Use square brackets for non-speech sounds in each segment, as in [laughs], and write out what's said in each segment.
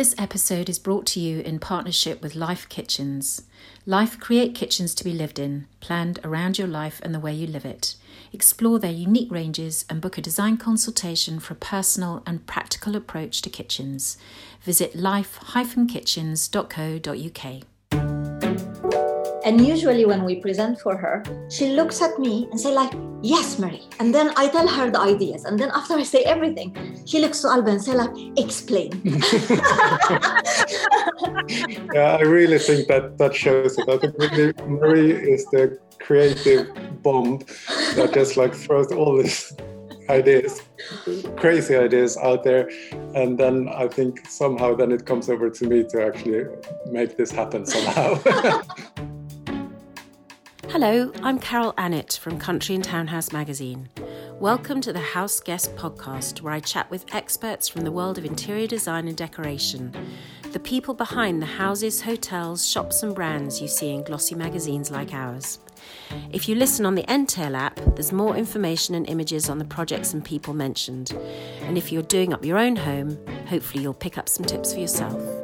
This episode is brought to you in partnership with Life Kitchens. Life create kitchens to be lived in, planned around your life and the way you live it. Explore their unique ranges and book a design consultation for a personal and practical approach to kitchens. Visit life-kitchens.co.uk. And usually when we present for her, she looks at me and say like, yes, Marie. And then I tell her the ideas. And then after I say everything, she looks to Albin and say like, explain. [laughs] yeah, I really think that that shows it. I think really Marie is the creative bomb that just like throws all these ideas, crazy ideas out there. And then I think somehow then it comes over to me to actually make this happen somehow. [laughs] Hello, I'm Carol Annett from Country and Townhouse magazine. Welcome to the House Guest podcast, where I chat with experts from the world of interior design and decoration, the people behind the houses, hotels, shops, and brands you see in glossy magazines like ours. If you listen on the Entale app, there's more information and images on the projects and people mentioned. And if you're doing up your own home, hopefully you'll pick up some tips for yourself.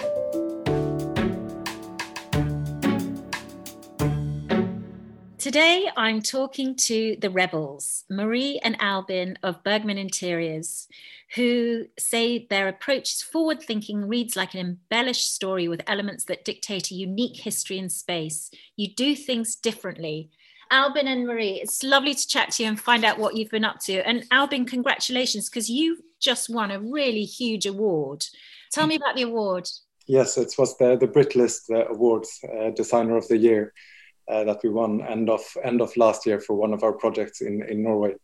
Today, I'm talking to the rebels, Marie and Albin of Bergman Interiors, who say their approach is forward thinking, reads like an embellished story with elements that dictate a unique history and space. You do things differently. Albin and Marie, it's lovely to chat to you and find out what you've been up to. And Albin, congratulations, because you just won a really huge award. Tell me about the award. Yes, it was the, the Britlist uh, Awards, uh, Designer of the Year that we won end of end of last year for one of our projects in in Norway.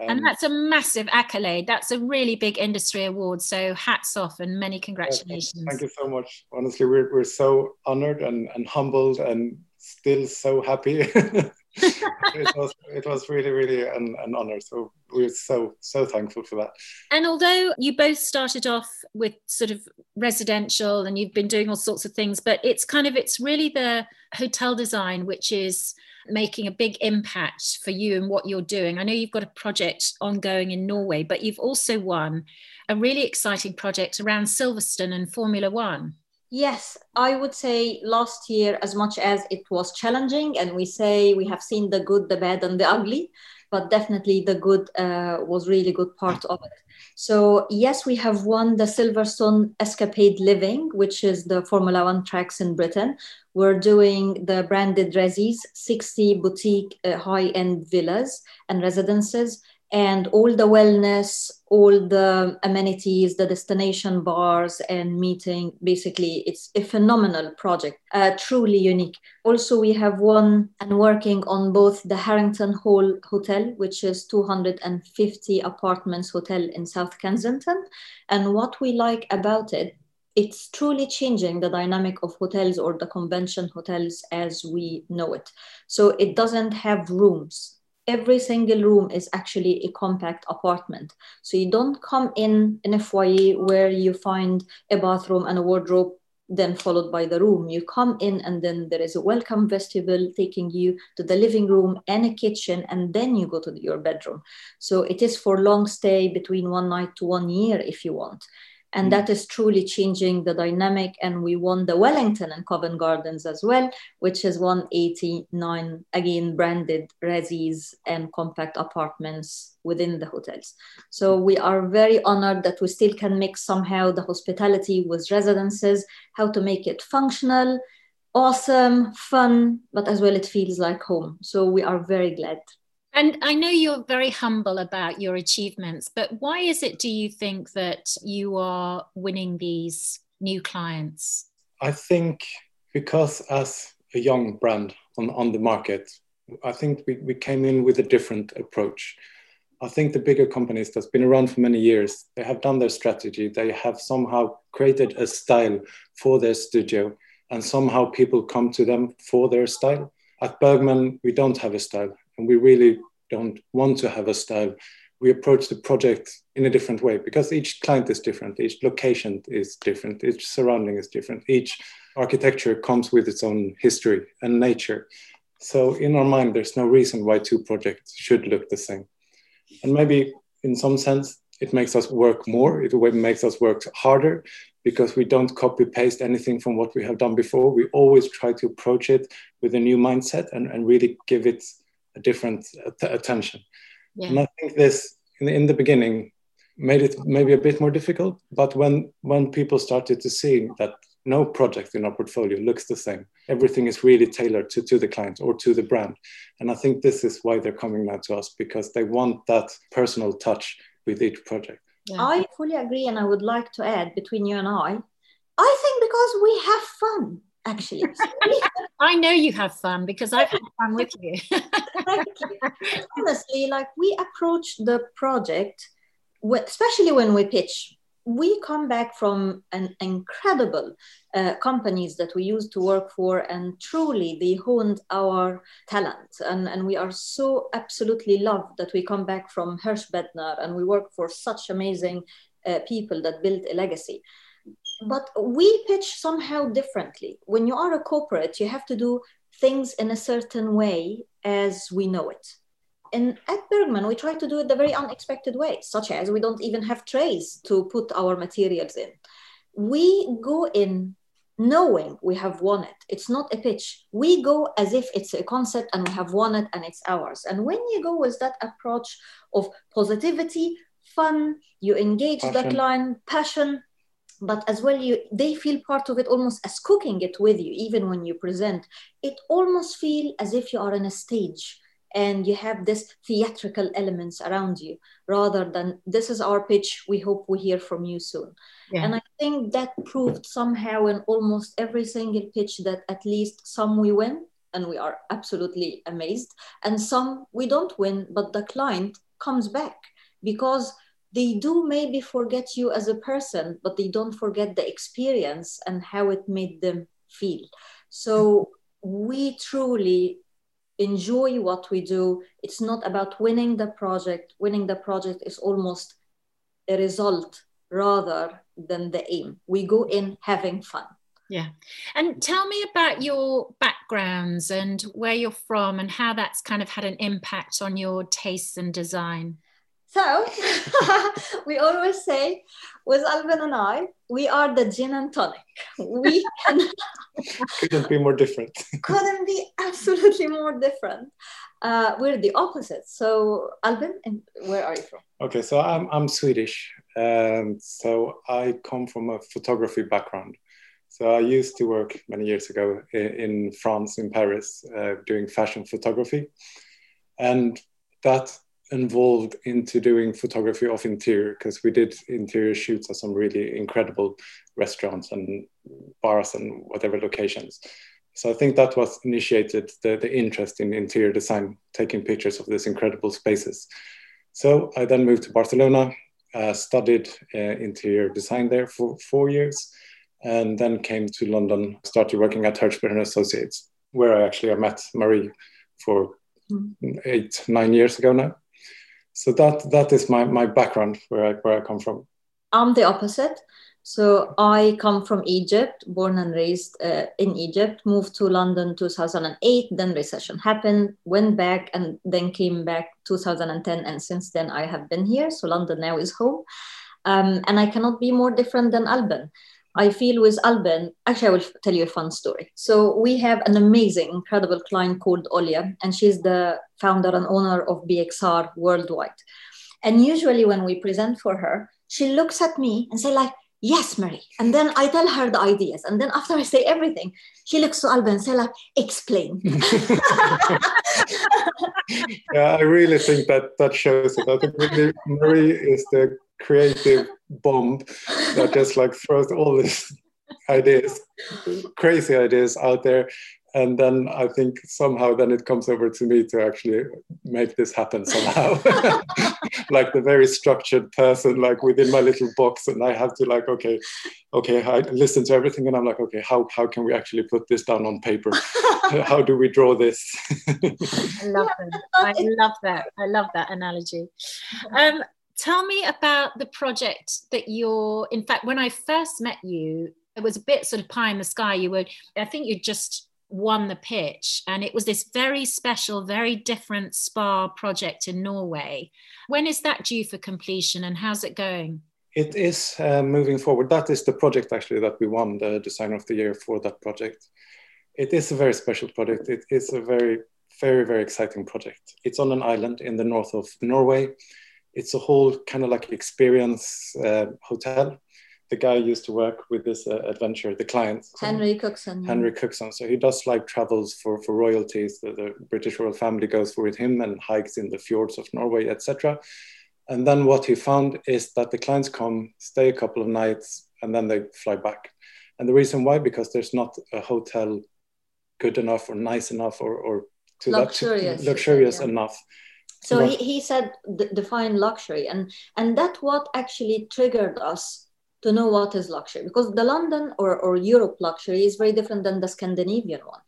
Um, and that's a massive accolade. That's a really big industry award. So hats off and many congratulations. Thank you so much. Honestly, we're, we're so honored and, and humbled and still so happy. [laughs] It was it was really really an, an honor. So we're so so thankful for that. And although you both started off with sort of residential and you've been doing all sorts of things but it's kind of it's really the hotel design which is making a big impact for you and what you're doing. I know you've got a project ongoing in norway but you've also won a really exciting project around silverstone and formula one Yes, I would say last year, as much as it was challenging, and we say we have seen the good, the bad, and the ugly, but definitely the good uh, was really good part of it. So yes, we have won the Silverstone Escapade Living, which is the Formula One tracks in Britain. We're doing the branded resis, 60 boutique uh, high-end villas and residences and all the wellness, all the amenities, the destination bars and meeting. Basically, it's a phenomenal project, uh, truly unique. Also, we have one and working on both the Harrington Hall Hotel, which is 250 apartments hotel in South Kensington. And what we like about it it's truly changing the dynamic of hotels or the convention hotels as we know it. So it doesn't have rooms every single room is actually a compact apartment. So you don't come in in a foyer where you find a bathroom and a wardrobe, then followed by the room. You come in and then there is a welcome vestibule taking you to the living room and a kitchen, and then you go to your bedroom. So it is for long stay between one night to one year if you want and hmm. that is truly changing the dynamic. And we won the wellington and covent gardens as well which is 189 again branded resis and compact apartments within the hotels. So we are very honored that we still can mix somehow the hospitality with residences how to make it functional awesome fun but as well it feels like home. So we are very glad and I know you're very humble about your achievements, but why is it, do you think, that you are winning these new clients? I think because as a young brand on, on the market, I think we, we came in with a different approach. I think the bigger companies that's been around for many years, they have done their strategy. They have somehow created a style for their studio, and somehow people come to them for their style. At Bergman, we don't have a style and we really don't want to have a style. We approach the project in a different way because each client is different each location is different each surrounding is different each architecture comes with its own history and nature. So in our mind there's no reason why two projects should look the same. And maybe in some sense it makes us work more it makes us work harder because we don't copy paste anything from what we have done before. We always try to approach it with a new mindset and, and really give it a different attention. Yeah. And I think this in, in the beginning made it maybe a bit more difficult. But when when people started to see that no project in our portfolio looks the same, everything is really tailored to, to the client or to the brand. And I think this is why they're coming now to us because they want that personal touch with each project. Yeah. I fully agree, and I would like to add between you and I, I think because we have fun actually. [laughs] I know you have fun because I've had fun with you. [laughs] Honestly, like we approach the project, especially when we pitch, we come back from an incredible uh, companies that we used to work for and truly they honed our talent and, and we are so absolutely loved that we come back from Hirsch Bedner and we work for such amazing uh, people that built a legacy Mm. but we pitch somehow differently. When you are a corporate, you have to do things in a certain way as we know it. And at Bergman, we try to do it the very unexpected way, such as we don't even have trays to put our materials in. We go in knowing we have won it. It's not a pitch. We go as if it's a concept and we have won it and it's ours. And when you go with that approach of positivity, fun, you engage passion. the client, passion, but as well you they feel part of it almost as cooking it with you even when you present. It almost feel as if you are on a stage and you have this theatrical elements around you rather than this is our pitch we hope we hear from you soon. Yeah. and i think that proved somehow in almost every single pitch that at least some we win and we are absolutely amazed and some we don't win but the client comes back. Because they do maybe forget you as a person, but they don't forget the experience and how it made them feel. So [laughs] we truly enjoy what we do. It's not about winning the project. Winning the project is almost a result rather than the aim. We go in having fun. Yeah. And tell me about your backgrounds and where you're from and how that's kind of had an impact on your tastes and design. So [laughs] we always say with Albin and I, we are the gin and tonic. We can [laughs] couldn't be more different. [laughs] couldn't be absolutely more different. Uh, we're the opposite. So Albin, and where are you from? Okay, so I'm I'm Swedish. Um, so I come from a photography background. So I used to work many years ago in, in France, in Paris, uh, doing fashion photography, and that involved into doing photography of interior because we did interior shoots at some really incredible restaurants and bars and whatever locations. So I think that was initiated the, the interest in interior design, taking pictures of these incredible spaces. So I then moved to Barcelona, uh, studied uh, interior design there for four years, and then came to London, started working at Hirsch Bedner Associates, where I actually I met Marie for mm. eight, nine years ago now so that that is my my background where I where I come from. I'm the opposite. So I come from Egypt, born and raised uh, in Egypt, moved to London 2008, then recession happened, went back and then came back 2010 and since then I have been here. So London now is home. Um, and I cannot be more different than Albin. I feel with Albin, actually, I will tell you a fun story. So, we have an amazing, incredible client called Olia, and she's the founder and owner of BXR worldwide. And usually, when we present for her, she looks at me and say, like, yes, Marie. And then I tell her the ideas. And then after I say everything, she looks to Albin and say, like, explain. [laughs] yeah, I really think that that shows it. I think Marie is the creative bomb that just like throws all these ideas, crazy ideas out there. And then I think somehow then it comes over to me to actually make this happen somehow. [laughs] like the very structured person, like within my little box, and I have to like, okay, okay, I listen to everything, and I'm like, okay, how how can we actually put this down on paper? [laughs] how do we draw this? I love that. I love that. I love that analogy. Um, tell me about the project that you're in fact when i first met you it was a bit sort of pie in the sky you were i think you just won the pitch and it was this very special very different spa project in norway when is that due for completion and how's it going It is uh, moving forward. That is the project actually that we won the designer of the year for that project. It is a very special project. It is a very, very, very exciting project. It's on an island in the north of Norway. It's a whole kind of like experience uh, hotel. The guy used to work with this uh, adventure, the client. Henry Cookson. Henry Cookson. So he does like travels for, for royalties. The, the British royal family goes with him and hikes in the fjords of Norway, etc. And then what he found is that the clients come, stay a couple of nights, and then they fly back. And the reason why, because there's not a hotel good enough or nice enough or, or to luxurious, that, luxurious yeah. enough. So he, he said define luxury, and and that what actually triggered us to know what is luxury because the London or, or Europe luxury is very different than the Scandinavian one.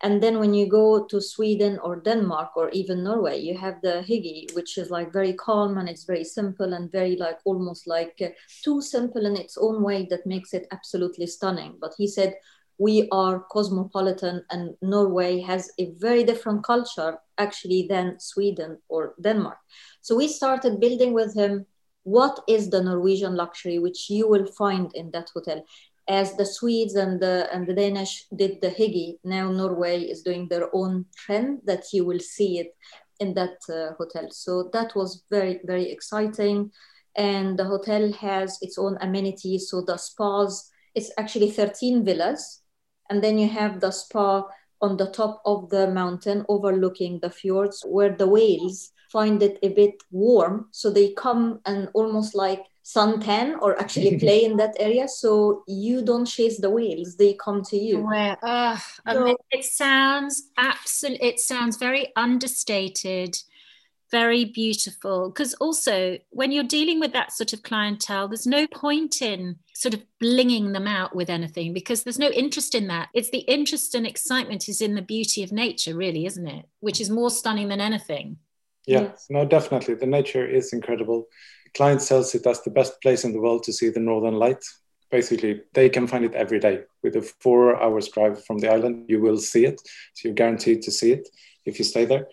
And then when you go to Sweden or Denmark or even Norway, you have the hygge, which is like very calm and it's very simple and very like almost like uh, too simple in its own way that makes it absolutely stunning. But he said, we are cosmopolitan and Norway has a very different culture actually than Sweden or Denmark. So we started building with him what is the Norwegian luxury which you will find in that hotel as the Swedes and the and the Danish did the hygge, now Norway is doing their own trend that you will see it in that uh, hotel. So that was very very exciting, and the hotel has its own amenities. So the spas, it's actually 13 villas, and then you have the spa on the top of the mountain overlooking the fjords where the whales find it a bit warm. So they come and almost like suntan or actually [laughs] play in that area. So you don't chase the whales they come to you. Where, uh, so, I mean, it sounds absolute it sounds very understated very beautiful. Because also when you're dealing with that sort of clientele there's no point in sort of blinging them out with anything because there's no interest in that. It's the interest and excitement is in the beauty of nature really isn't it? Which is more stunning than anything. Yeah yes. no definitely. The nature is incredible. Client sells it as the best place in the world to see the northern light. Basically they can find it every day. With a four hours drive from the island you will see it. So you're guaranteed to see it if you stay there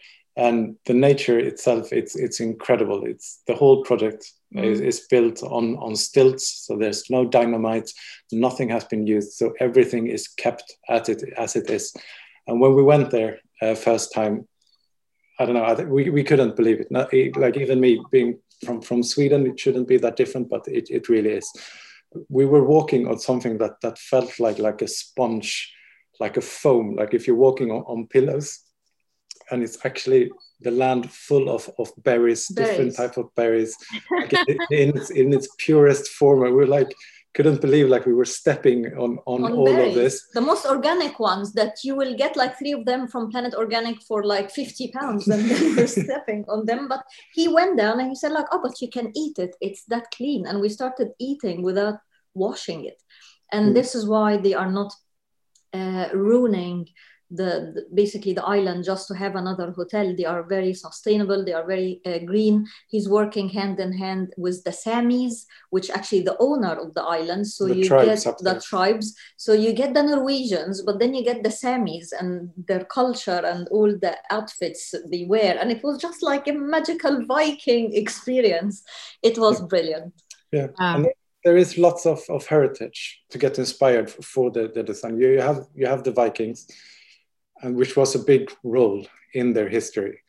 and the nature itself it's it's incredible it's the whole project mm. is, is built on on stilts so there's no dynamite nothing has been used so everything is kept at it as it is and when we went there uh, first time i don't know I think we, we couldn't believe it Not, like even me being from from Sweden. It shouldn't be that different, but it, it really is. We were walking on something that that felt like like a sponge, like a foam, like if you're walking on, on pillows, and it's actually the land full of, of berries, berries. different type of berries, [laughs] like in, its, in its purest form. And we're like, couldn't believe like we were stepping on on, on all berries. of this the most organic ones that you will get like three of them from planet organic for like 50 pounds and then [laughs] you're stepping on them but he went down and he said like oh but you can eat it it's that clean and we started eating without washing it and mm. this is why they are not uh, ruining the, the, basically the island just to have another hotel. They are very sustainable. They are very uh, green. He's working hand in hand with the Samis, which actually the owner of the island. So the you get the tribes. So you get the Norwegians, but then you get the Samis and their culture and all the outfits they wear. And it was just like a magical Viking experience. It was brilliant. Yeah. Um, there is lots of, of heritage to get inspired for the, the design. You have you have the Vikings, and which was a big role in their history.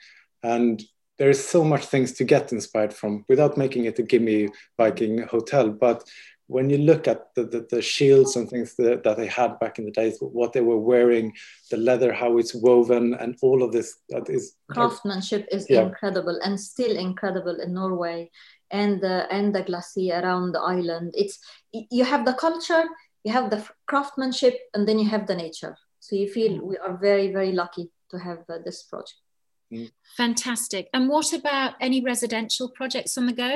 And there is so much things to get inspired from without making it a gimme Viking hotel. But when you look at the, the, the shields and things that, that, they had back in the days, what they were wearing, the leather, how it's woven, and all of this that is craftsmanship is yeah. incredible and still incredible in Norway and the and the glacier around the island. It's you have the culture, you have the craftsmanship, and then you have the nature. So you feel we are very, very lucky to have uh, this project. Mm. Fantastic. And what about any residential projects on the go?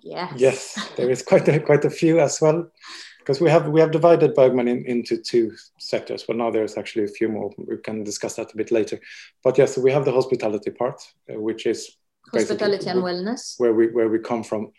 Yes. Yes, there is quite a, quite a few as well, because we have we have divided Bergman in, into two sectors. Well, now there's actually a few more. We can discuss that a bit later. But yes, we have the hospitality part, uh, which is hospitality and wellness, where we where we come from,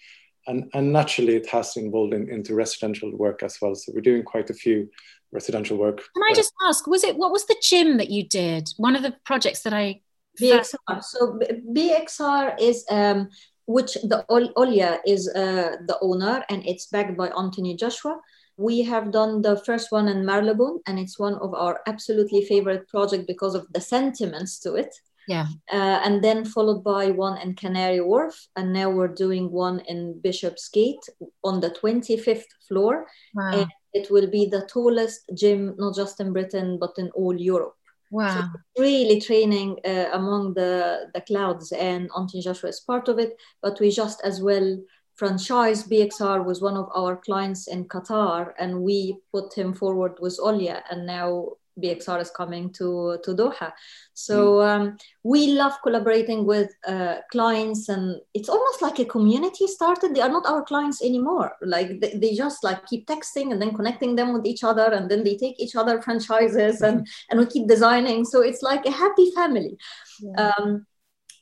and and naturally it has involved in, into residential work as well. So we're doing quite a few residential work. Can I just ask, was it what was the gym that you did? One of the projects that I BXR. So BXR is um, which the Olia is uh, the owner and it's backed by Anthony Joshua. We have done the first one in Marylebone and it's one of our absolutely favorite project because of the sentiments to it. Yeah. Uh, and then followed by one in Canary Wharf. And now we're doing one in Bishopsgate on the 25th floor. Wow. And it will be the tallest gym, not just in Britain, but in all Europe. Wow. So really training uh, among the, the clouds, and Anthony Joshua is part of it. But we just as well franchise BXR was one of our clients in Qatar, and we put him forward with Olia, and now BXR is coming to, to Doha. So mm. um, we love collaborating with uh, clients and it's almost like a community started. They are not our clients anymore. Like they, they, just like keep texting and then connecting them with each other and then they take each other franchises and, and we keep designing. So it's like a happy family. Yeah. Um,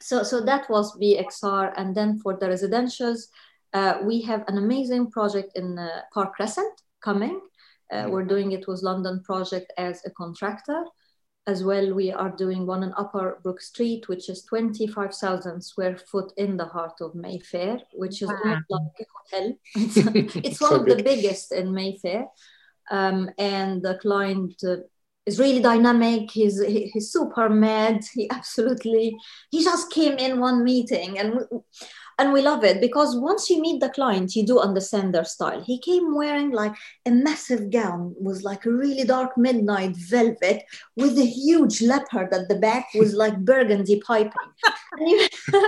so, so that was BXR. And then for the residentials, uh, we have an amazing project in uh, Park Crescent coming. Uh, we're doing it with London Project as a contractor. As well, we are doing one in Upper Brook Street, which is 25,000 square foot in the heart of Mayfair, which is wow. like a hotel. [laughs] It's, it's one so of big. the biggest in Mayfair. Um, and the client uh, is really dynamic. He's, he, he's super mad. He [laughs] absolutely, he just came in one meeting and and we love it because once you meet the client you do understand their style. He came wearing like a massive gown was like a really dark midnight velvet with a huge leopard at the back was like [laughs] burgundy piping. And, [laughs]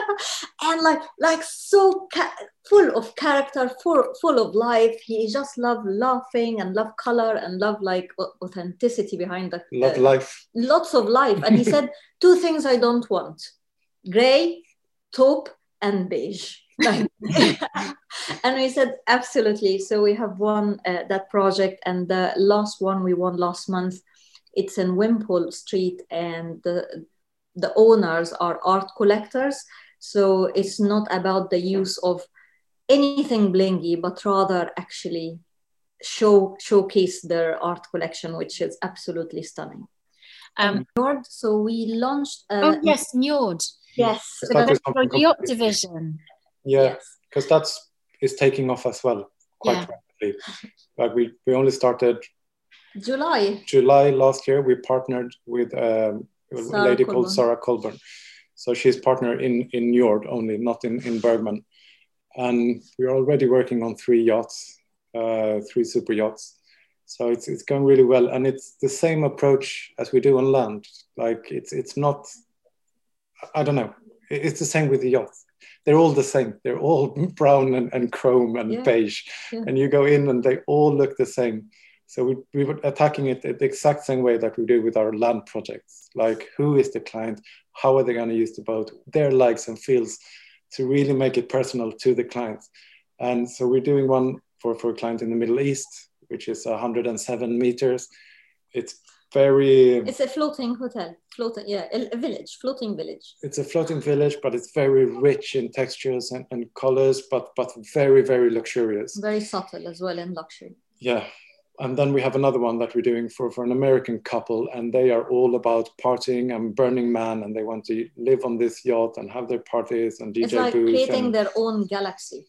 and, like like so ca- full of character full, full of life. He just loved laughing and love color and love like authenticity behind the love uh, life. lots of life. And he said [laughs] two things i don't want. Gray taupe and beige. [laughs] and we said absolutely. So we have won uh, that project, and the last one we won last month. It's in Wimpole Street, and the the owners are art collectors. So it's not about the use of anything blingy, but rather actually show showcase their art collection, which is absolutely stunning. Um, Njord, so we launched. Uh, oh yes, Njord. Yes, that's yacht division. Yeah, because yes. that's is taking off as well quite yeah. rapidly. Like we we only started July. July last year. We partnered with um, a lady Colburn. called Sarah Colburn. So she's partner in in Njord only, not in in Bergman. And we're already working on three yachts, uh, three super yachts. So it's it's going really well, and it's the same approach as we do on land. Like it's it's not I don't know. It's the same with the yachts. They're all the same. They're all [laughs] brown and, and chrome and yeah. beige. Yeah. And you go in and they all look the same. So we, we were attacking it the exact same way that we do with our land projects. Like who is the client? How are they going to use the boat? Their likes and feels to really make it personal to the client. And so we're doing one for, for a client in the Middle East, which is 107 meters. It's very it's a floating hotel floating yeah a, village floating village. it's a floating village but it's very rich in textures and, and colors but but very very luxurious. Very subtle as well in luxury. Yeah. And then we have another one that we're doing for, for an American couple, and they are all about partying and Burning Man, and they want to live on this yacht and have their parties and DJ it's like creating and... their own galaxy,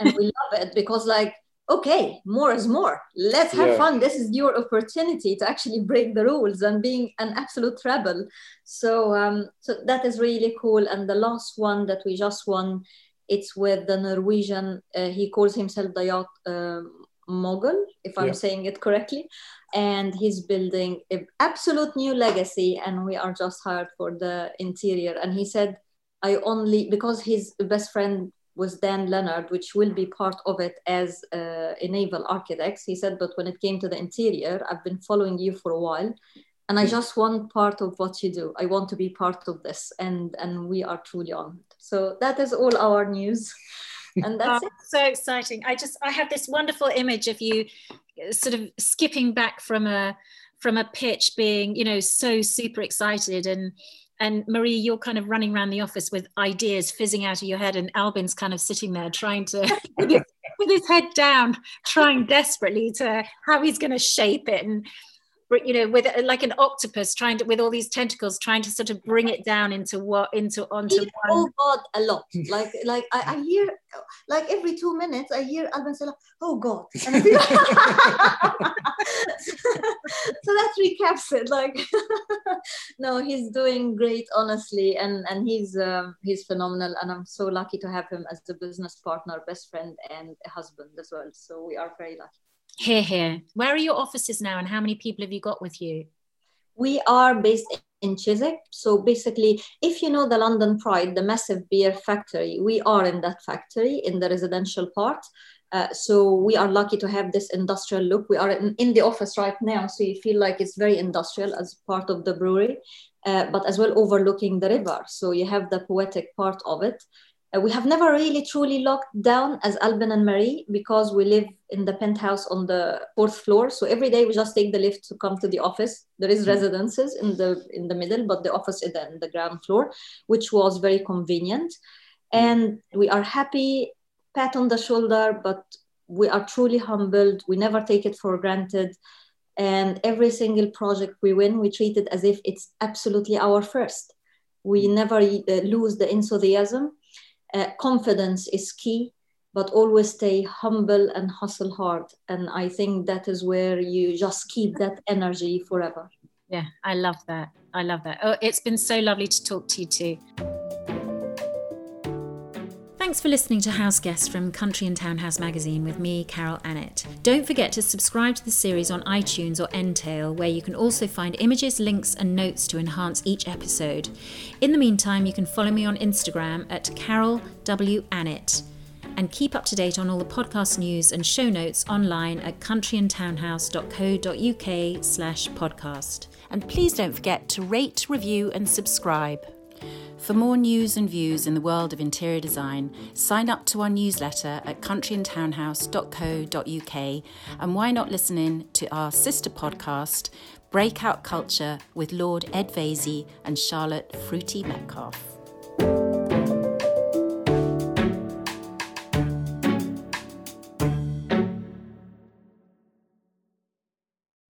and we love it because like okay more is more. Let's have yeah. fun. This is your opportunity to actually break the rules and being an absolute rebel. So um so that is really cool. And the last one that we just won it's with the norwegian uh, he calls himself the yacht uh, mogul if i'm yeah. saying it correctly. And he's building an absolute new legacy and we are just hired for the interior. And he said i only because his best friend was Dan Leonard, which will be part of it as uh, a naval architects. He said, but when it came to the interior, I've been following you for a while, and I just want part of what you do. I want to be part of this, and and we are truly on it. So that is all our news, [laughs] and that's oh, it. So exciting! I just I have this wonderful image of you, uh, sort of skipping back from a from a pitch, being you know so super excited and and Marie, you're kind of running around the office with ideas fizzing out of your head, and Albin's kind of sitting there trying to, [laughs] with, his, head down, trying desperately to how he's going to shape it. And you know with like an octopus trying to with all these tentacles trying to sort of bring it down into what into onto one oh god a lot. Like like I, I hear like every two minutes i hear Albin say oh god. [laughs] [laughs] So that recaps it like [laughs] no he's doing great honestly and and he's um, he's phenomenal and i'm so lucky to have him as the business partner best friend and a husband as well so we are very lucky here, here. Where are your offices now and how many people have you got with you? We are based in Chiswick. So basically, if you know the London Pride, the massive beer factory, we are in that factory in the residential part. Uh, so we are lucky to have this industrial look. We are in, in, the office right now, so you feel like it's very industrial as part of the brewery, uh, but as well overlooking the river. So you have the poetic part of it. Uh, we have never really truly locked down as Albin and Marie because we live in the penthouse on the fourth floor. So every day we just take the lift to come to the office. There is mm-hmm. residences in the in the middle, but the office is in the ground floor, which was very convenient. And we are happy, pat on the shoulder, but we are truly humbled. We never take it for granted. And every single project we win, we treat it as if it's absolutely our first. We mm-hmm. never uh, lose the enthusiasm uh, confidence is key but always stay humble and hustle hard. And i think that is where you just keep that energy forever. Yeah i love that. I love that. Oh it's been so lovely to talk to you too Thanks for listening to House Guests from Country and Townhouse magazine with me, Carol Annett. Don't forget to subscribe to the series on iTunes or Entale, where you can also find images, links, and notes to enhance each episode. In the meantime, you can follow me on Instagram at Carol W. Annett and keep up to date on all the podcast news and show notes online at countryandtownhouse.co.uk slash podcast. And please don't forget to rate, review and subscribe. For more news and views in the world of interior design, sign up to our newsletter at countryandtownhouse.co.uk and why not listen in to our sister podcast, Breakout Culture with Lord Ed Vaizey and Charlotte Fruity Metcalf.